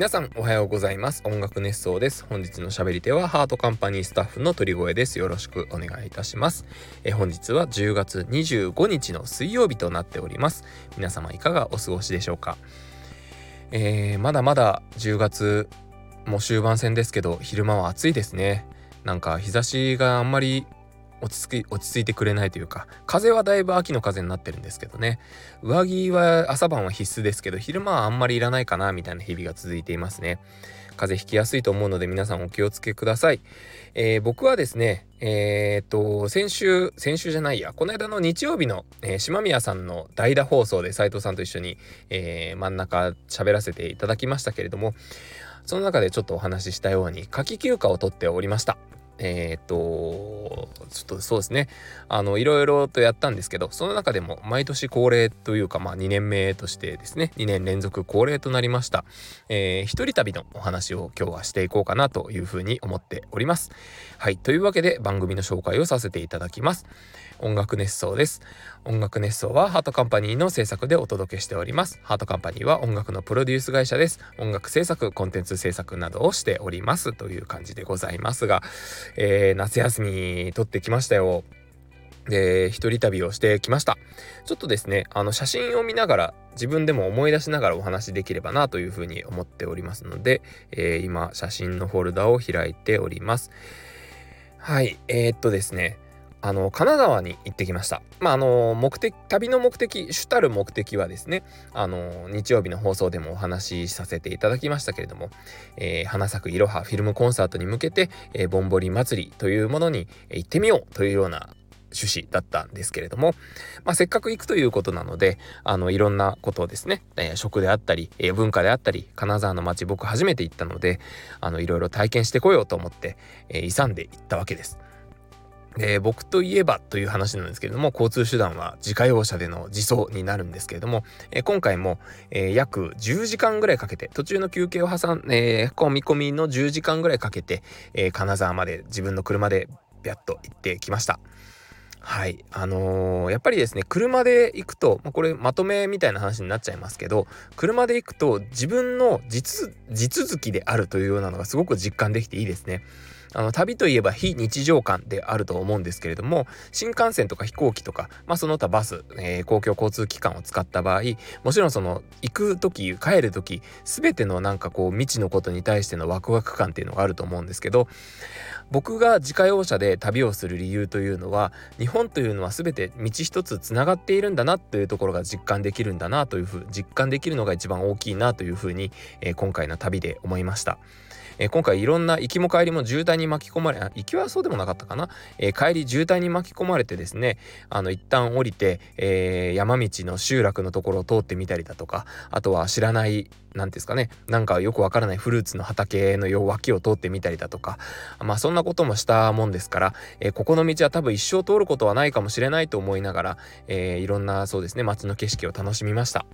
皆さんおはようございます。音楽熱奏です。本日の喋り手はハートカンパニースタッフの鳥越です。よろしくお願いいたします。え本日は10月25日の水曜日となっております。皆様いかがお過ごしでしょうか？えー、まだまだ10月も終盤戦ですけど昼間は暑いですね。なんか日差しがあんまり落ち着き落ち着いてくれないというか風はだいぶ秋の風になってるんですけどね。上着は朝晩は必須ですけど昼間はあんまりいらないかなみたいな日々が続いていますね。風邪ひきやすいと思うので皆さんお気をつけください、えー、僕はですねえー、っと先週先週じゃないや。この間の日曜日の、えー、島宮さんの代打放送で斉藤さんと一緒に、えー、真ん中喋らせていただきましたけれどもその中でちょっとお話ししたように夏季休暇を取っておりました。えっ、と、ちょっとそうですね、あの、いろいろとやったんですけど、その中でも毎年恒例というか、まあ2年目としてですね、2年連続恒例となりました、えー、一人旅のお話を今日はしていこうかなというふうに思っております。はい、というわけで番組の紹介をさせていただきます。音楽熱奏です。音楽熱奏はハートカンパニーの制作でお届けしております。ハートカンパニーは音楽のプロデュース会社です。音楽制作、コンテンツ制作などをしておりますという感じでございますが、えー、夏休み撮ってきましたよ。で、一人旅をしてきました。ちょっとですね、あの写真を見ながら自分でも思い出しながらお話しできればなというふうに思っておりますので、えー、今写真のフォルダを開いております。はい、えー、っとですね、あの金沢に行ってきました。まああの目的旅の目的主たる目的はですねあの日曜日の放送でもお話しさせていただきましたけれども「えー、花咲くいろはフィルムコンサート」に向けて、えー、ぼんぼり祭りというものに行ってみようというような趣旨だったんですけれども、まあ、せっかく行くということなのであのいろんなことをですね、えー、食であったり、えー、文化であったり金沢の街僕初めて行ったのであのいろいろ体験してこようと思って、えー、勇んで行ったわけです。えー、僕といえばという話なんですけれども交通手段は自家用車での自走になるんですけれども、えー、今回も、えー、約10時間ぐらいかけて途中の休憩を挟ん、えー、込み込みの10時間ぐらいかけて、えー、金沢まで自分の車でビャッと行ってきました。はいあのー、やっぱりですね車で行くと、まあ、これまとめみたいな話になっちゃいますけど車で行くと自分の地続きであるというようなのがすごく実感できていいですね。あの旅といえば非日常感であると思うんですけれども新幹線とか飛行機とか、まあ、その他バス、えー、公共交通機関を使った場合もちろんその行く時帰る時全てのなんかこう未知のことに対してのワクワク感っていうのがあると思うんですけど僕が自家用車で旅をする理由というのは日本というのは全て道一つつながっているんだなというところが実感できるんだなというふう実感できるのが一番大きいなというふうに、えー、今回の旅で思いました。えー、今回いろんな行きも帰りも渋滞に巻き込まれ行きはそうでもなかったかな、えー、帰り渋滞に巻き込まれてですねあの一旦降りて、えー、山道の集落のところを通ってみたりだとかあとは知らない何ですかねなんかよくわからないフルーツの畑の脇を通ってみたりだとかまあそんなこともしたもんですから、えー、ここの道は多分一生通ることはないかもしれないと思いながら、えー、いろんなそうですね街の景色を楽しみました。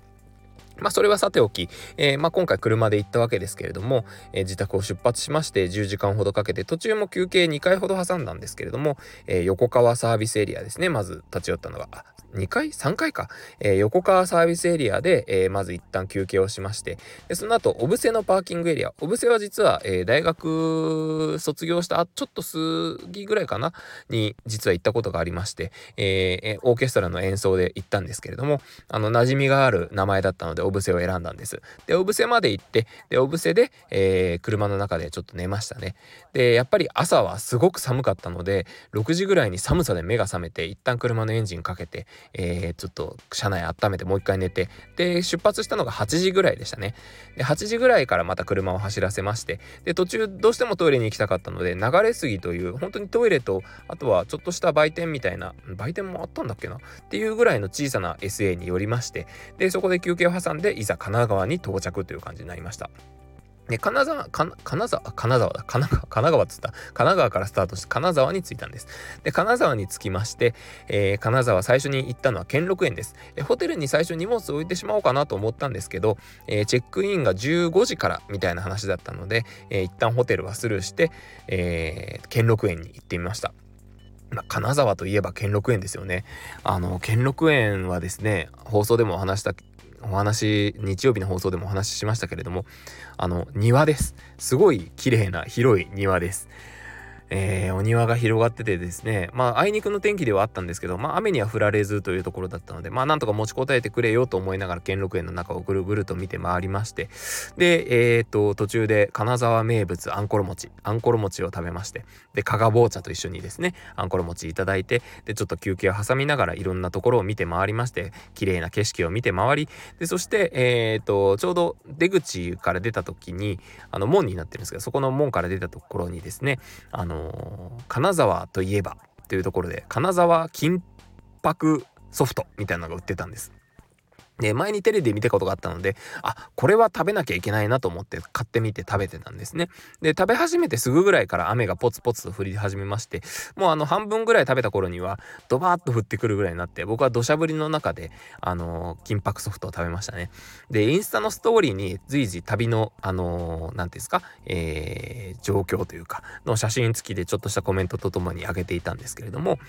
まあそれはさておき、えー、まあ今回車で行ったわけですけれども、えー、自宅を出発しまして10時間ほどかけて途中も休憩2回ほど挟んだんですけれども、えー、横川サービスエリアですね。まず立ち寄ったのが2回 ?3 回か、えー、横川サービスエリアで、えー、まず一旦休憩をしましてでその後小布施のパーキングエリア。小布施は実は、えー、大学卒業したちょっと過ぎぐらいかな？に実は行ったことがありまして、えー、オーケストラの演奏で行ったんですけれどもあの馴染みがある名前だったので小布施を選んだんです。で小布施まで行ってで小布施で、えー、車の中でちょっと寝ましたね。でやっぱり朝はすごく寒かったので6時ぐらいに寒さで目が覚めて一旦車のエンジンかけてえー、ちょっと車内温めてもう一回寝てで出発したのが8時ぐらいでしたね。で8時ぐらいからまた車を走らせましてで途中どうしてもトイレに行きたかったので流れ杉という本当にトイレとあとはちょっとした売店みたいな売店もあったんだっけな？っていうぐらいの小さな SA に寄りましてでそこで休憩を挟んででいざ神奈川に到着という感じになりました。で、金沢、金沢、金沢だ、神奈川、神奈川っつった。神奈川からスタートして金沢に着いたんです。で、金沢に着きまして、えー、金沢最初に行ったのは兼六園です。で、ホテルに最初荷物を置いてしまおうかなと思ったんですけど、えー、チェックインが15時からみたいな話だったので、えー、一旦ホテルはスルーして、えー、兼六園に行ってみました。まあ、金沢といえば兼六園ですよね。あの兼六園はですね放送でもお話したお話、日曜日の放送でもお話ししましたけれども、あの、庭です。すごい綺麗な広い庭です。えー、お庭が広がっててですね、まあ、あいにくの天気ではあったんですけど、まあ、雨には降られずというところだったので、まあ、なんとか持ちこたえてくれよと思いながら、兼六園の中をぐるぐると見て回りまして、で、えー、っと、途中で金沢名物あんころ餅、あんころ餅を食べまして、で、加賀棒茶と一緒にですね、あんころ餅いただいて、で、ちょっと休憩を挟みながらいろんなところを見て回りまして、綺麗な景色を見て回り、で、そして、えー、っと、ちょうど出口から出た時に、あの、門になってるんですけど、そこの門から出たところにですね、あのー金沢といえばというところで金沢金箔ソフトみたいなのが売ってたんです。で、前にテレビで見たことがあったので、あ、これは食べなきゃいけないなと思って買ってみて食べてたんですね。で、食べ始めてすぐぐらいから雨がポツポツと降り始めまして、もうあの半分ぐらい食べた頃にはドバーッと降ってくるぐらいになって、僕は土砂降りの中で、あのー、金箔ソフトを食べましたね。で、インスタのストーリーに随時旅の、あのー、ですか、えー、状況というか、の写真付きでちょっとしたコメントとともに上げていたんですけれども、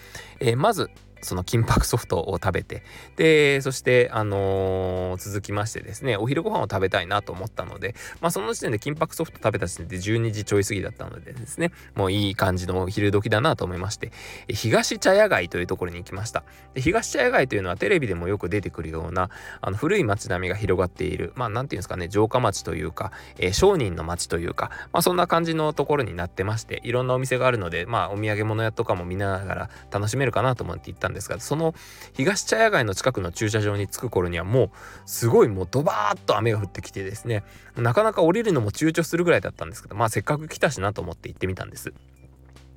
えー、まず、その金箔ソフトを食べてでそしてあのー、続きましてですねお昼ご飯を食べたいなと思ったのでまあその時点で金箔ソフト食べた時点で12時ちょい過ぎだったのでですねもういい感じのお昼時だなと思いまして東茶屋街というところに行きました。で東茶屋街というのはテレビでもよく出てくるようなあの古い街並みが広がっているまあ何ていうんですかね城下町というか、えー、商人の町というかまあそんな感じのところになってましていろんなお店があるのでまあお土産物屋とかも見ながら楽しめるかなと思って行ったんですがその東茶屋街の近くの駐車場に着く頃にはもうすごいもうドバーッと雨が降ってきてですねなかなか降りるのも躊躇するぐらいだったんですけどまあせっかく来たしなと思って行ってみたんです。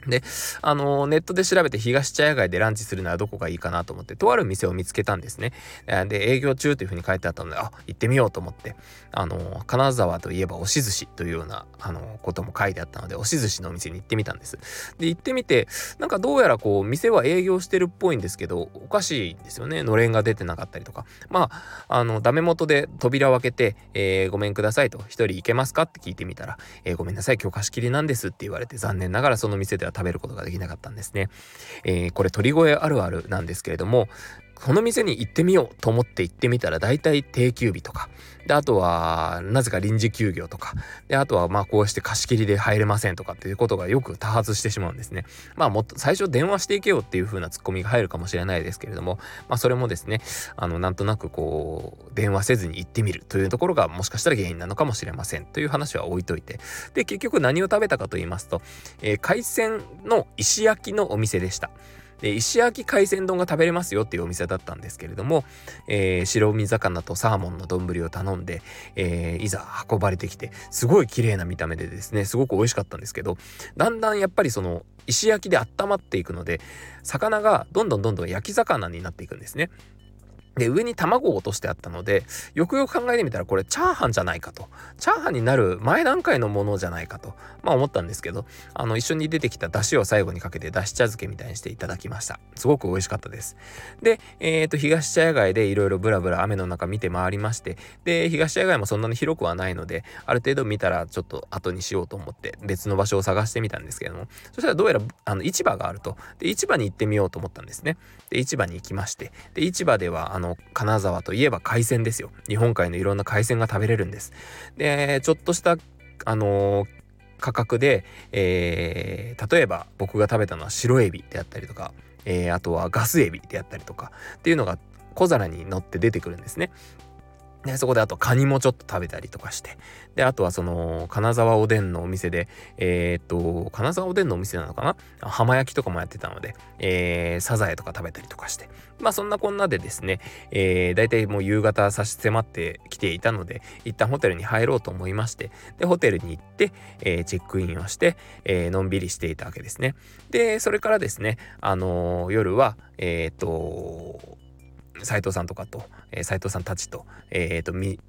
で、あの、ネットで調べて東茶屋街でランチするならどこがいいかなと思って、とある店を見つけたんですね。で、営業中というふうに書いてあったので、あ、行ってみようと思って、あの、金沢といえば押し寿司というような、あの、ことも書いてあったので、押し寿司のお店に行ってみたんです。で、行ってみて、なんかどうやらこう、店は営業してるっぽいんですけど、おかしいんですよね。のれんが出てなかったりとか。まあ、あの、ダメ元で扉を開けて、えー、ごめんくださいと、一人行けますかって聞いてみたら、えー、ごめんなさい、今日貸し切りなんですって言われて、残念ながらその店では食べることができなかったんですね。えー、これ鳥越あるあるなんですけれども、この店に行ってみようと思って行ってみたら大体定休日とか。であとはなぜか臨時休業とか。であとはまあこうして貸し切りで入れませんとかっていうことがよく多発してしまうんですね。まあもっと最初電話していけよっていう風なツッコミが入るかもしれないですけれどもまあそれもですねあのなんとなくこう電話せずに行ってみるというところがもしかしたら原因なのかもしれませんという話は置いといて。で結局何を食べたかと言いますと、えー、海鮮の石焼きのお店でした。で石焼き海鮮丼が食べれますよっていうお店だったんですけれども、えー、白身魚とサーモンの丼を頼んで、えー、いざ運ばれてきてすごい綺麗な見た目でですねすごく美味しかったんですけどだんだんやっぱりその石焼きで温まっていくので魚がどんどんどんどん焼き魚になっていくんですね。で、上に卵を落としてあったので、よくよく考えてみたらこれチャーハンじゃないかと。チャーハンになる前段階のものじゃないかと、まあ思ったんですけど、あの、一緒に出てきた出汁を最後にかけて出汁茶漬けみたいにしていただきました。すごく美味しかったです。で、えっ、ー、と、東茶屋街でいろいろブラブラ雨の中見て回りまして、で、東茶屋街もそんなに広くはないので、ある程度見たらちょっと後にしようと思って別の場所を探してみたんですけども、そしたらどうやらあの市場があると。で、市場に行ってみようと思ったんですね。で、市場に行きまして、で、市場ではあの、金沢といえば海鮮ですよ。日本海のいろんな海鮮が食べれるんです。で、ちょっとした、あの、価格で、えー、例えば僕が食べたのは白エビであったりとか、えー、あとはガスエビであったりとかっていうのが小皿に乗って出てくるんですね。で、そこであとカニもちょっと食べたりとかして。で、あとはその、金沢おでんのお店で、えー、っと、金沢おでんのお店なのかな？浜焼きとかもやってたので、えー、サザエとか食べたりとかして。まあそんなこんなでですね、えー、大体もう夕方差し迫ってきていたので、一旦ホテルに入ろうと思いまして、で、ホテルに行って、えー、チェックインをして、えー、のんびりしていたわけですね。で、それからですね、あのー、夜は、えっ、と、斉藤さんとかと、えー、斉藤さんたちと、え、ー、と、み、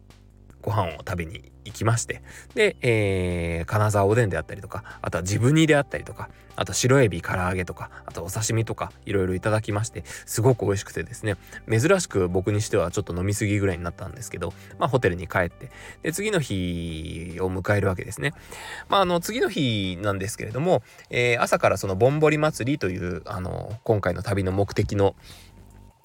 ご飯を食べに行きまして、で、えー、金沢おでんであったりとか、あとは自分煮であったりとか、あと白エビ唐揚げとか、あとお刺身とか、いろいろいただきまして、すごく美味しくてですね、珍しく僕にしてはちょっと飲みすぎぐらいになったんですけど、まあホテルに帰って、で、次の日を迎えるわけですね。まああの、次の日なんですけれども、えー、朝からそのぼんぼり祭りという、あの、今回の旅の目的の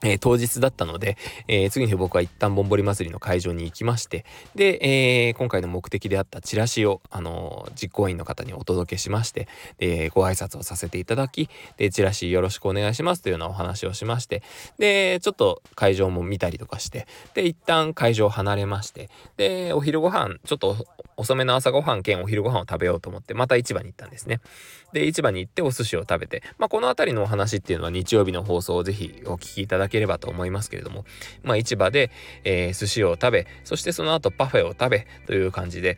えー、当日だったので、えー、次の日僕は一旦ぼんぼり祭りの会場に行きまして、で、えー、今回の目的であったチラシを、あの実行委員の方にお届けしまして、で、ご挨拶をさせていただき、で、チラシよろしくお願いしますというようなお話をしまして、で、ちょっと会場も見たりとかして、で、一旦会場を離れまして、で、お昼ご飯、ちょっと遅めの朝ごはん兼お昼ご飯を食べようと思って、また市場に行ったんですね。で、市場に行ってお寿司を食べて、まあ、この辺りのお話っていうのは日曜日の放送をぜひお聞きいただければと思いますけれども、まあ、市場で、えー、寿司を食べ、そしてその後パフェを食べという感じで、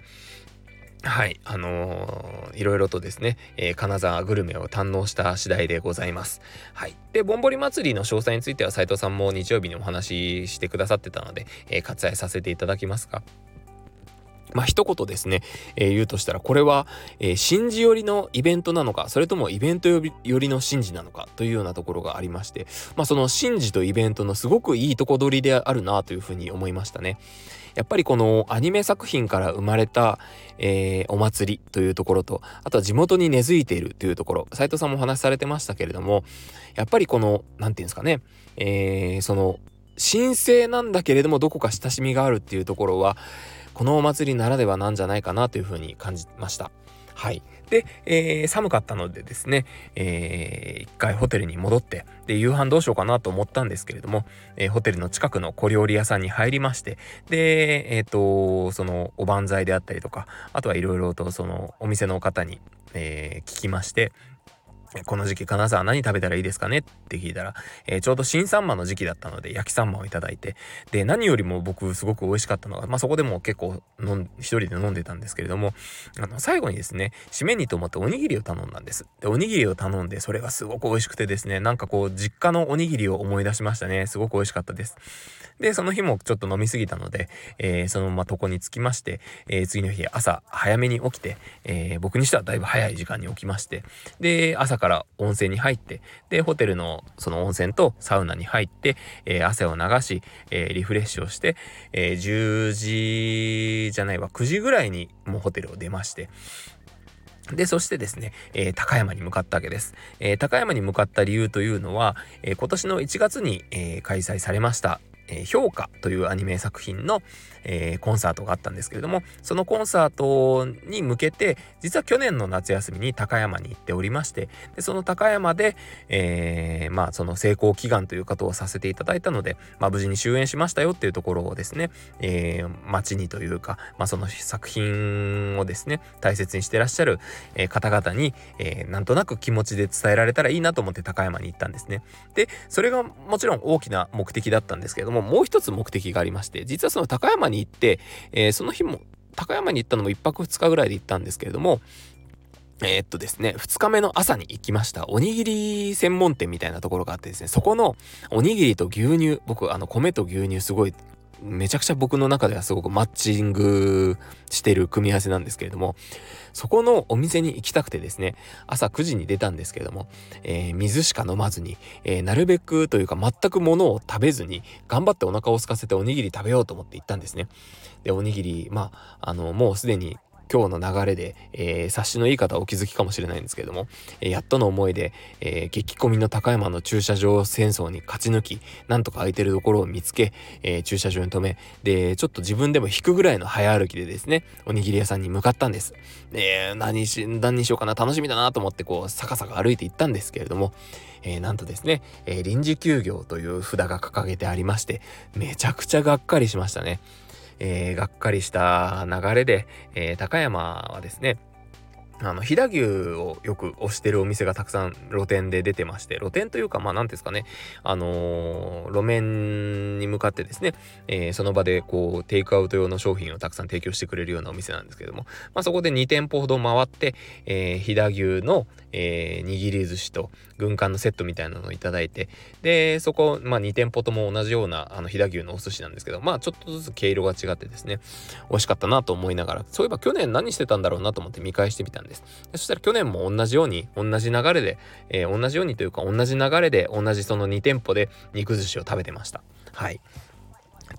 はい、あのー、いろいろとですね、えー、金沢グルメを堪能した次第でございます。はい。で、ぼんぼり祭りの詳細については斉藤さんも日曜日にお話ししてくださってたので、えー、割愛させていただきますが、まあ一言ですね、えー、言うとしたらこれは、えー、神事寄りのイベントなのかそれともイベント寄りの神事なのかというようなところがありましてまあその神事とイベントのすごくいいとこ取りであるなというふうに思いましたね。やっぱりこのアニメ作品から生まれた、えー、お祭りというところとあとは地元に根付いているというところ斉藤さんもお話しされてましたけれどもやっぱりこの何て言うんですかね、えー、その神聖なんだけれどもどこか親しみがあるっていうところはこのお祭りならではなんじゃないかなというふうに感じました。はい。で、えー、寒かったのでですね、えー、一回ホテルに戻って、で、夕飯どうしようかなと思ったんですけれども、えー、ホテルの近くの小料理屋さんに入りまして、で、えっ、ー、と、そのおばんざいであったりとか、あとはいろいろとそのお店の方に、えー、聞きまして、この時期金沢何食べたらいいですかね？って聞いたら、えー、ちょうど新サンマの時期だったので焼きサンマをいただいてで何よりも僕すごく美味しかったのが、まあ、そこでも結構飲ん一人で飲んでたんですけれどもあの最後にですね締めにと思っておにぎりを頼んだんです。でおにぎりを頼んでそれがすごく美味しくてですねなんかこう実家のおにぎりを思い出しましたね。すごく美味しかったです。でその日もちょっと飲みすぎたので、えー、そのまま床に着きまして、えー、次の日朝早めに起きて、え僕にしてはだいぶ早い時間に起きましてで朝から温泉に入って、で、ホテルのその温泉とサウナに入って、えー、汗を流し、えー、リフレッシュをして、えー、10時じゃないわ、9時ぐらいにもうホテルを出まして、で、そしてですね、えー、高山に向かったわけです。えー、高山に向かった理由というのは、えー、今年の1月に、え開催されました、え評価というアニメ作品の、えー、コンサートがあったんですけれどもそのコンサートに向けて実は去年の夏休みに高山に行っておりましてでその高山で、えー、まあその成功祈願ということをさせていただいたので、まあ、無事に終演しましたよっていうところをですね、えー、街にというか、まあ、その作品をですね大切にしてらっしゃる、え方々に、えー、なんとなく気持ちで伝えられたらいいなと思って高山に行ったんですね。でそれがもちろん大きな目的だったんですけれどももう一つ目的がありまして実はその高山に行って、えー、その日も高山に行ったのも1泊2日ぐらいで行ったんですけれどもえー、っとですね、2日目の朝に行きました、おにぎり専門店みたいなところがあってですね、そこのおにぎりと牛乳、僕、あの、米と牛乳すごいめちゃくちゃ僕の中ではすごくマッチングしてる組み合わせなんですけれども、そこのお店に行きたくてですね、朝9時に出たんですけれども、えー、水しか飲まずに、えー、なるべくというか全く物を食べずに、頑張ってお腹を空かせておにぎり食べようと思って行ったんですね。で、おにぎり、まあ、あの、もうすでに今日の流れで、えー、察しのいい方はお気づきかもしれないんですけれども、えー、やっとの思いで、えー、激混みの高山の駐車場戦争に勝ち抜き、なんとか空いてるところを見つけ、え駐車場に止め、で、ちょっと自分でも引くぐらいの早歩きでですね、おにぎり屋さんに向かったんです。え何し、何にしようかな、楽しみだなと思って、こう、さかさか歩いて行ったんですけれども、えー、なんとですね、え臨時休業という札が掲げてありまして、めちゃくちゃがっかりしましたね。えー、がっかりした流れで、えー、高山はですねあの、飛騨牛をよく推してるお店がたくさん露店で出てまして、露店というか、まあ、なんですかね、あのー、路面に向かってですね、えー、その場でこう、テイクアウト用の商品をたくさん提供してくれるようなお店なんですけども、まあ、そこで2店舗ほど回って、えー、飛騨牛の、えー、握り寿司と軍艦のセットみたいなのをいただいて、で、そこ、まあ、2店舗とも同じような、あの、飛騨牛のお寿司なんですけど、まあ、ちょっとずつ毛色が違ってですね、美味しかったなと思いながら、そういえば去年何してたんだろうなと思って見返してみたんです。そしたら去年も同じように、同じ流れで、えー、同じようにというか、同じ流れで、同じその2店舗で肉寿司を食べてました。はい。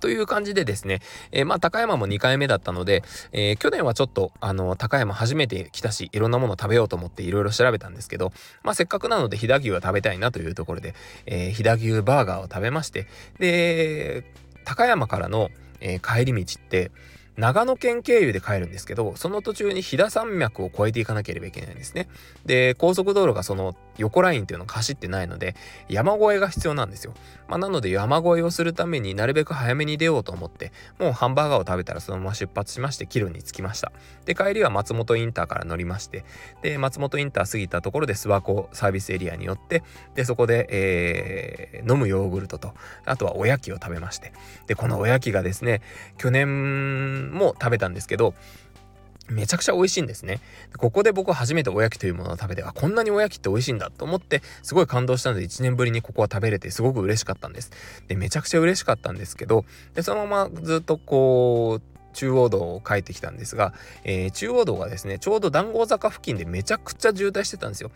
という感じでですね、えー、まあ高山も2回目だったので、えー、去年はちょっとあの高山初めて来たしいろんなもの食べようと思っていろいろ調べたんですけど、まあせっかくなので飛騨牛は食べたいなというところで、えー、飛騨牛バーガーを食べましてで高山からの、え帰り道って長野県経由で帰るんですけど、その途中に飛騨山脈を越えていかなければいけないんですね。で、高速道路がその横ラインっていうのが走ってないので、山越えが必要なんですよ。まあ、なので山越えをするためになるべく早めに出ようと思って、もうハンバーガーを食べたらそのまま出発しまして、帰路に着きました。で、帰りは松本インターから乗りまして、で、松本インター過ぎたところで諏訪湖サービスエリアに寄って、で、そこで、えー、飲むヨーグルトと、あとはおやきを食べまして、で、このおやきがですね、去年も食べたんですけど、めちゃくちゃ美味しいんですね。ここで僕初めておやきというものを食べて、あ、こんなにおやきって美味しいんだと思って、すごい感動したので1年ぶりにここは食べれてすごく嬉しかったんです。で、めちゃくちゃ嬉しかったんですけど、で、そのままずっとこう、中央道を帰ってきたんですが、えー、中央道がですね、ちょうど談合坂付近でめちゃくちゃ渋滞してたんですよ。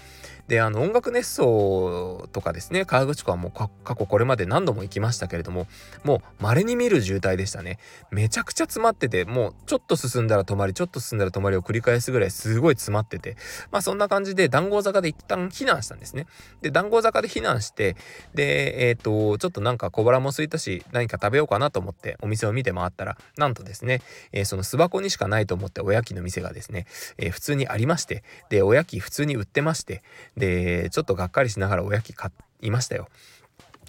で、あの、音楽熱奏とかですね、河口湖はもう過去これまで何度も行きましたけれども、もう稀に見る渋滞でしたね。めちゃくちゃ詰まってて、もうちょっと進んだら止まり、ちょっと進んだら止まりを繰り返すぐらいすごい詰まってて、まあそんな感じで談合坂で一旦避難したんですね。で、談合坂で避難して、で、えっ、ー、と、ちょっとなんか小腹も空いたし、何か食べようかなと思ってお店を見て回ったら、なんとですね、えー、その巣箱にしかないと思っておやきの店がですね、えー、普通にありまして、で、おやき普通に売ってまして、で、ちょっとがっかりしながらおやき買いましたよ。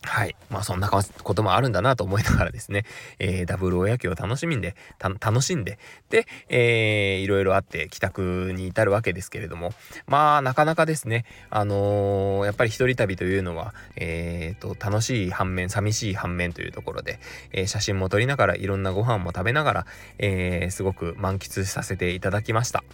はい。まあそんなこともあるんだなと思いながらですね、えー、ダブルおやきを楽しみんで、楽しんで、で、えー、いろいろあって帰宅に至るわけですけれども、まあなかなかですね、あのー、やっぱり一人旅というのは、えー、と、楽しい反面、寂しい反面というところで、えー、写真も撮りながら、いろんなご飯も食べながら、えー、すごく満喫させていただきました。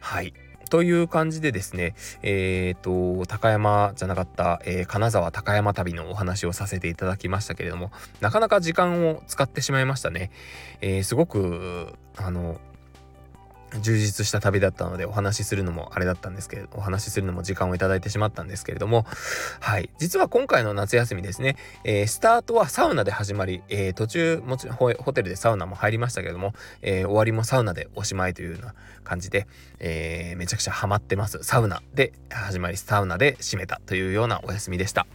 はい。という感じでですね、えっ、ー、と、高山じゃなかった、えー、金沢高山旅のお話をさせていただきましたけれども、なかなか時間を使ってしまいましたね。えー、すごく、あの、充実した旅だったのでお話しするのもあれだったんですけれど、お話しするのも時間をいただいてしまったんですけれども、はい。実は今回の夏休みですね、えー、スタートはサウナで始まり、えー、途中もちろんホテルでサウナも入りましたけれども、えー、終わりもサウナでおしまいというような感じで、えめちゃくちゃハマってます。サウナで始まり、サウナで締めたというようなお休みでした。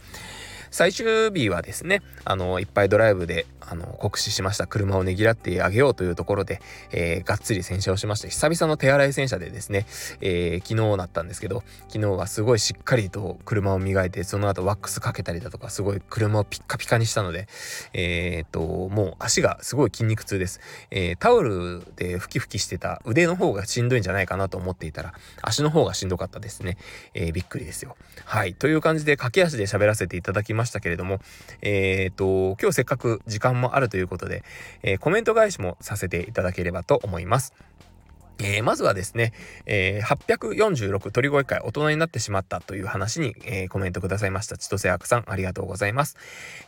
最終日はですね、あの、いっぱいドライブで、あの、酷使しました車をねぎらってあげようというところで、えー、がっつり洗車をしまして、久々の手洗い洗車でですね、えー、昨日だったんですけど、昨日はすごいしっかりと車を磨いて、その後ワックスかけたりだとか、すごい車をピッカピカにしたので、えー、っと、もう足がすごい筋肉痛です。えー、タオルでふきふきしてた腕の方がしんどいんじゃないかなと思っていたら、足の方がしんどかったですね。えー、びっくりですよ。はい。という感じで駆け足で喋らせていただきましたしたけれども、えっ、と、今日せっかく時間もあるということで、えー、コメント返しもさせていただければと思います。えー、まずはですね、えー、846鳥越会大人になってしまったという話に、えー、コメントくださいました。千歳悪さん、ありがとうございます、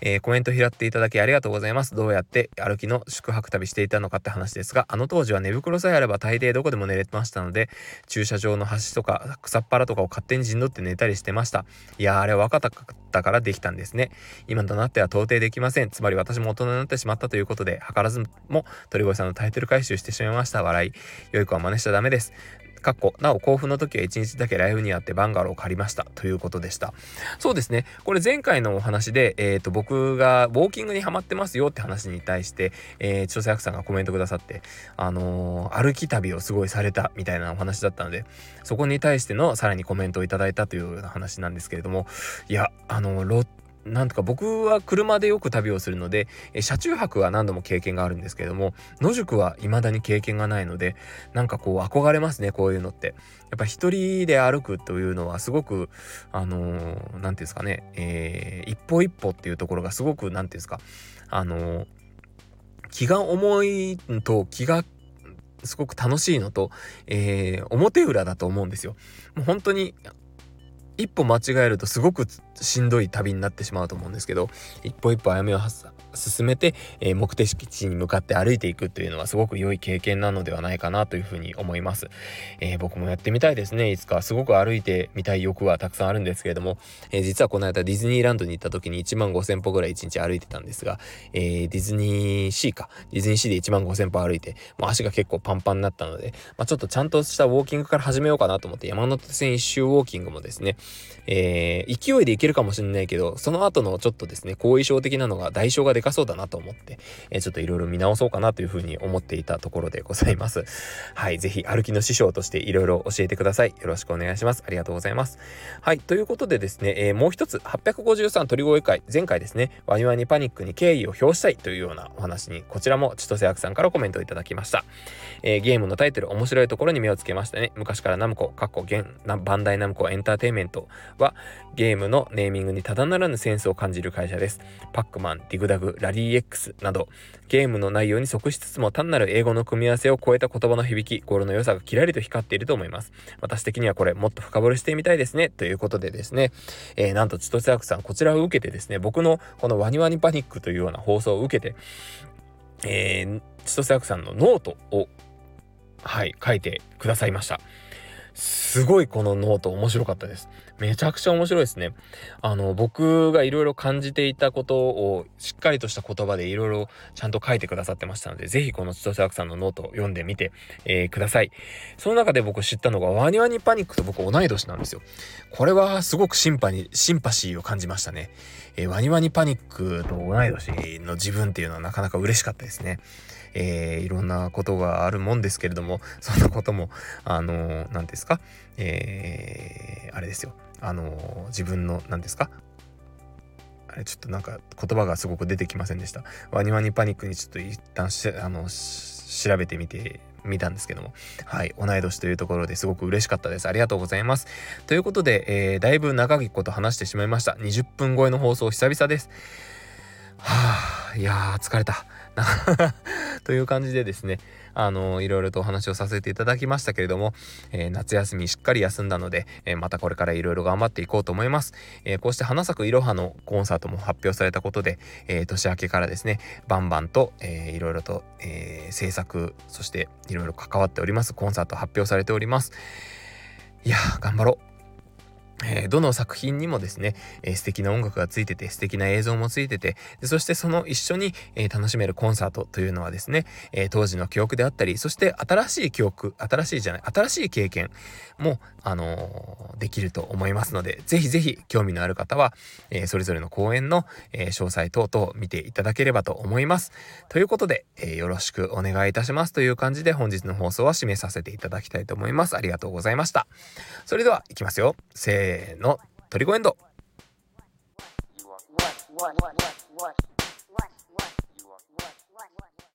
えー、コメント拾っていただきありがとうございます。どうやって歩きの宿泊旅していたのかって話ですが、あの当時は寝袋さえあれば大抵どこでも寝れてましたので、駐車場の端とか草っ腹とかを勝手に陣取って寝たりしてました。いや、あれは若かったからできたんですね。今となっては到底できません。つまり私も大人になってしまったということで、図らずも鳥越さんのタイトル回収してしまいました。笑い。良い子は真似しちゃダメです。かっこなお甲府の時は1日だけライブにあってバンガローを借りました。ということでした。そうですね。これ前回のお話で、えーと、僕がウォーキングにハマってますよって話に対して、えー、調整役さんがコメントくださってあのー、歩き旅をすごいされたみたいなお話だったのでそこに対してのさらにコメントをいただいたというような話なんですけれどもいやあのロッなんとか僕は車でよく旅をするので、え車中泊は何度も経験があるんですけれども、野宿は未だに経験がないので、なんかこう憧れますね、こういうのって。やっぱ一人で歩くというのはすごく、あのー、て言うんですかね、えー、一歩一歩っていうところがすごく、何て言うんですか、あのー、気が重いと気がすごく楽しいのと、えー、表裏だと思うんですよ。もう本当に一歩間違えるとすごくしんどい旅になってしまうと思うんですけど一歩一歩歩みを進めて、えー、目的地に向かって歩いていくというのはすごく良い経験なのではないかなというふうに思います、えー、僕もやってみたいですね。いつかすごく歩いてみたい欲はたくさんあるんですけれども、えー、実はこの間ディズニーランドに行った時に1万5000歩ぐらい1日歩いてたんですが、えー、ディズニーシーか。ディズニーシーで1万5000歩歩いてもう足が結構パンパンになったので、まあ、ちょっとちゃんとしたウォーキングから始めようかなと思って山手線一周ウォーキングもですね、えー、勢いでいけるかもしれないけどその後のちょっとですね後遺症的なのが代償がでかそうだなと思って、えー、ちょっといろいろ見直そうかなというふうに思っていたところでございます。はい是非歩きの師匠としていろいろ教えてください。よろしくお願いします。ありがとうございます。はいということでですね、えー、もう一つ853鳥越会前回ですねワニワニパニックに敬意を表したいというようなお話にこちらも千歳役さんからコメントをいただきました、えー、ゲームのタイトル面白いところに目をつけましたね。昔からナムコ、かっこ現バンダイナムコエンターテイメントはゲームのネーミングにただならぬセンスを感じる会社です。パックマン、ディグダグ、ラリー X などゲームの内容に即しつつも単なる英語の組み合わせを超えた言葉の響き、語呂の良さがキラリと光っていると思います。私的にはこれもっと深掘りしてみたいですね。ということでですね、えー、なんと千歳クさんこちらを受けてですね、僕のこのワニワニパニックというような放送を受けて、えー、千歳クさんのノートをはい、書いてくださいました。すごいこのノート面白かったです。めちゃくちゃ面白いですね。あの、僕がいろいろ感じていたことをしっかりとした言葉でいろいろちゃんと書いてくださってましたので、ぜひこの千歳悪さんのノートを読んでみて、えー、ください。その中で僕知ったのがワニワニパニックと僕同い年なんですよ。これはすごくシンパに、シンパシーを感じましたね。えー、ワニワニパニックと同い年の自分っていうのはなかなか嬉しかったですね。えー、いろんなことがあるもんですけれども、そんなことも、あのー、何ですか、えー、あれですよ、あの、自分の、何ですか、あれちょっとなんか言葉がすごく出てきませんでした。ワニワニパニックにちょっと一旦あの調べてみてみたんですけども、はい、同い年というところですごく嬉しかったです。ありがとうございます。ということで、えー、だいぶ長いこと話してしまいました。20分超えの放送久々です。はあ、いやー疲れた。という感じでですね、あの、いろいろとお話をさせていただきましたけれども、えー、夏休みしっかり休んだので、えー、またこれからいろいろ頑張っていこうと思います。えー、こうして花咲くいろはのコンサートも発表されたことで、え年明けからですね、バンバンと、えー、いろいろと、え制作、そしていろいろ関わっておりますコンサート発表されております。いや頑張ろう。えー、どの作品にもですね、えー、素敵な音楽がついてて、素敵な映像もついてて、でそしてその一緒に、えー、楽しめるコンサートというのはですね、え、当時の記憶であったり、そして新しい記憶、新しいじゃない、新しい経験も、あの、できると思いますので、ぜひぜひ興味のある方は、え、それぞれの公演の、え、詳細等々見ていただければと思います。ということで、え、よろしくお願いいたしますという感じで本日の放送は締めさせていただきたいと思います。ありがとうございました。それでは、いきますよ。せーの、トリコエンド。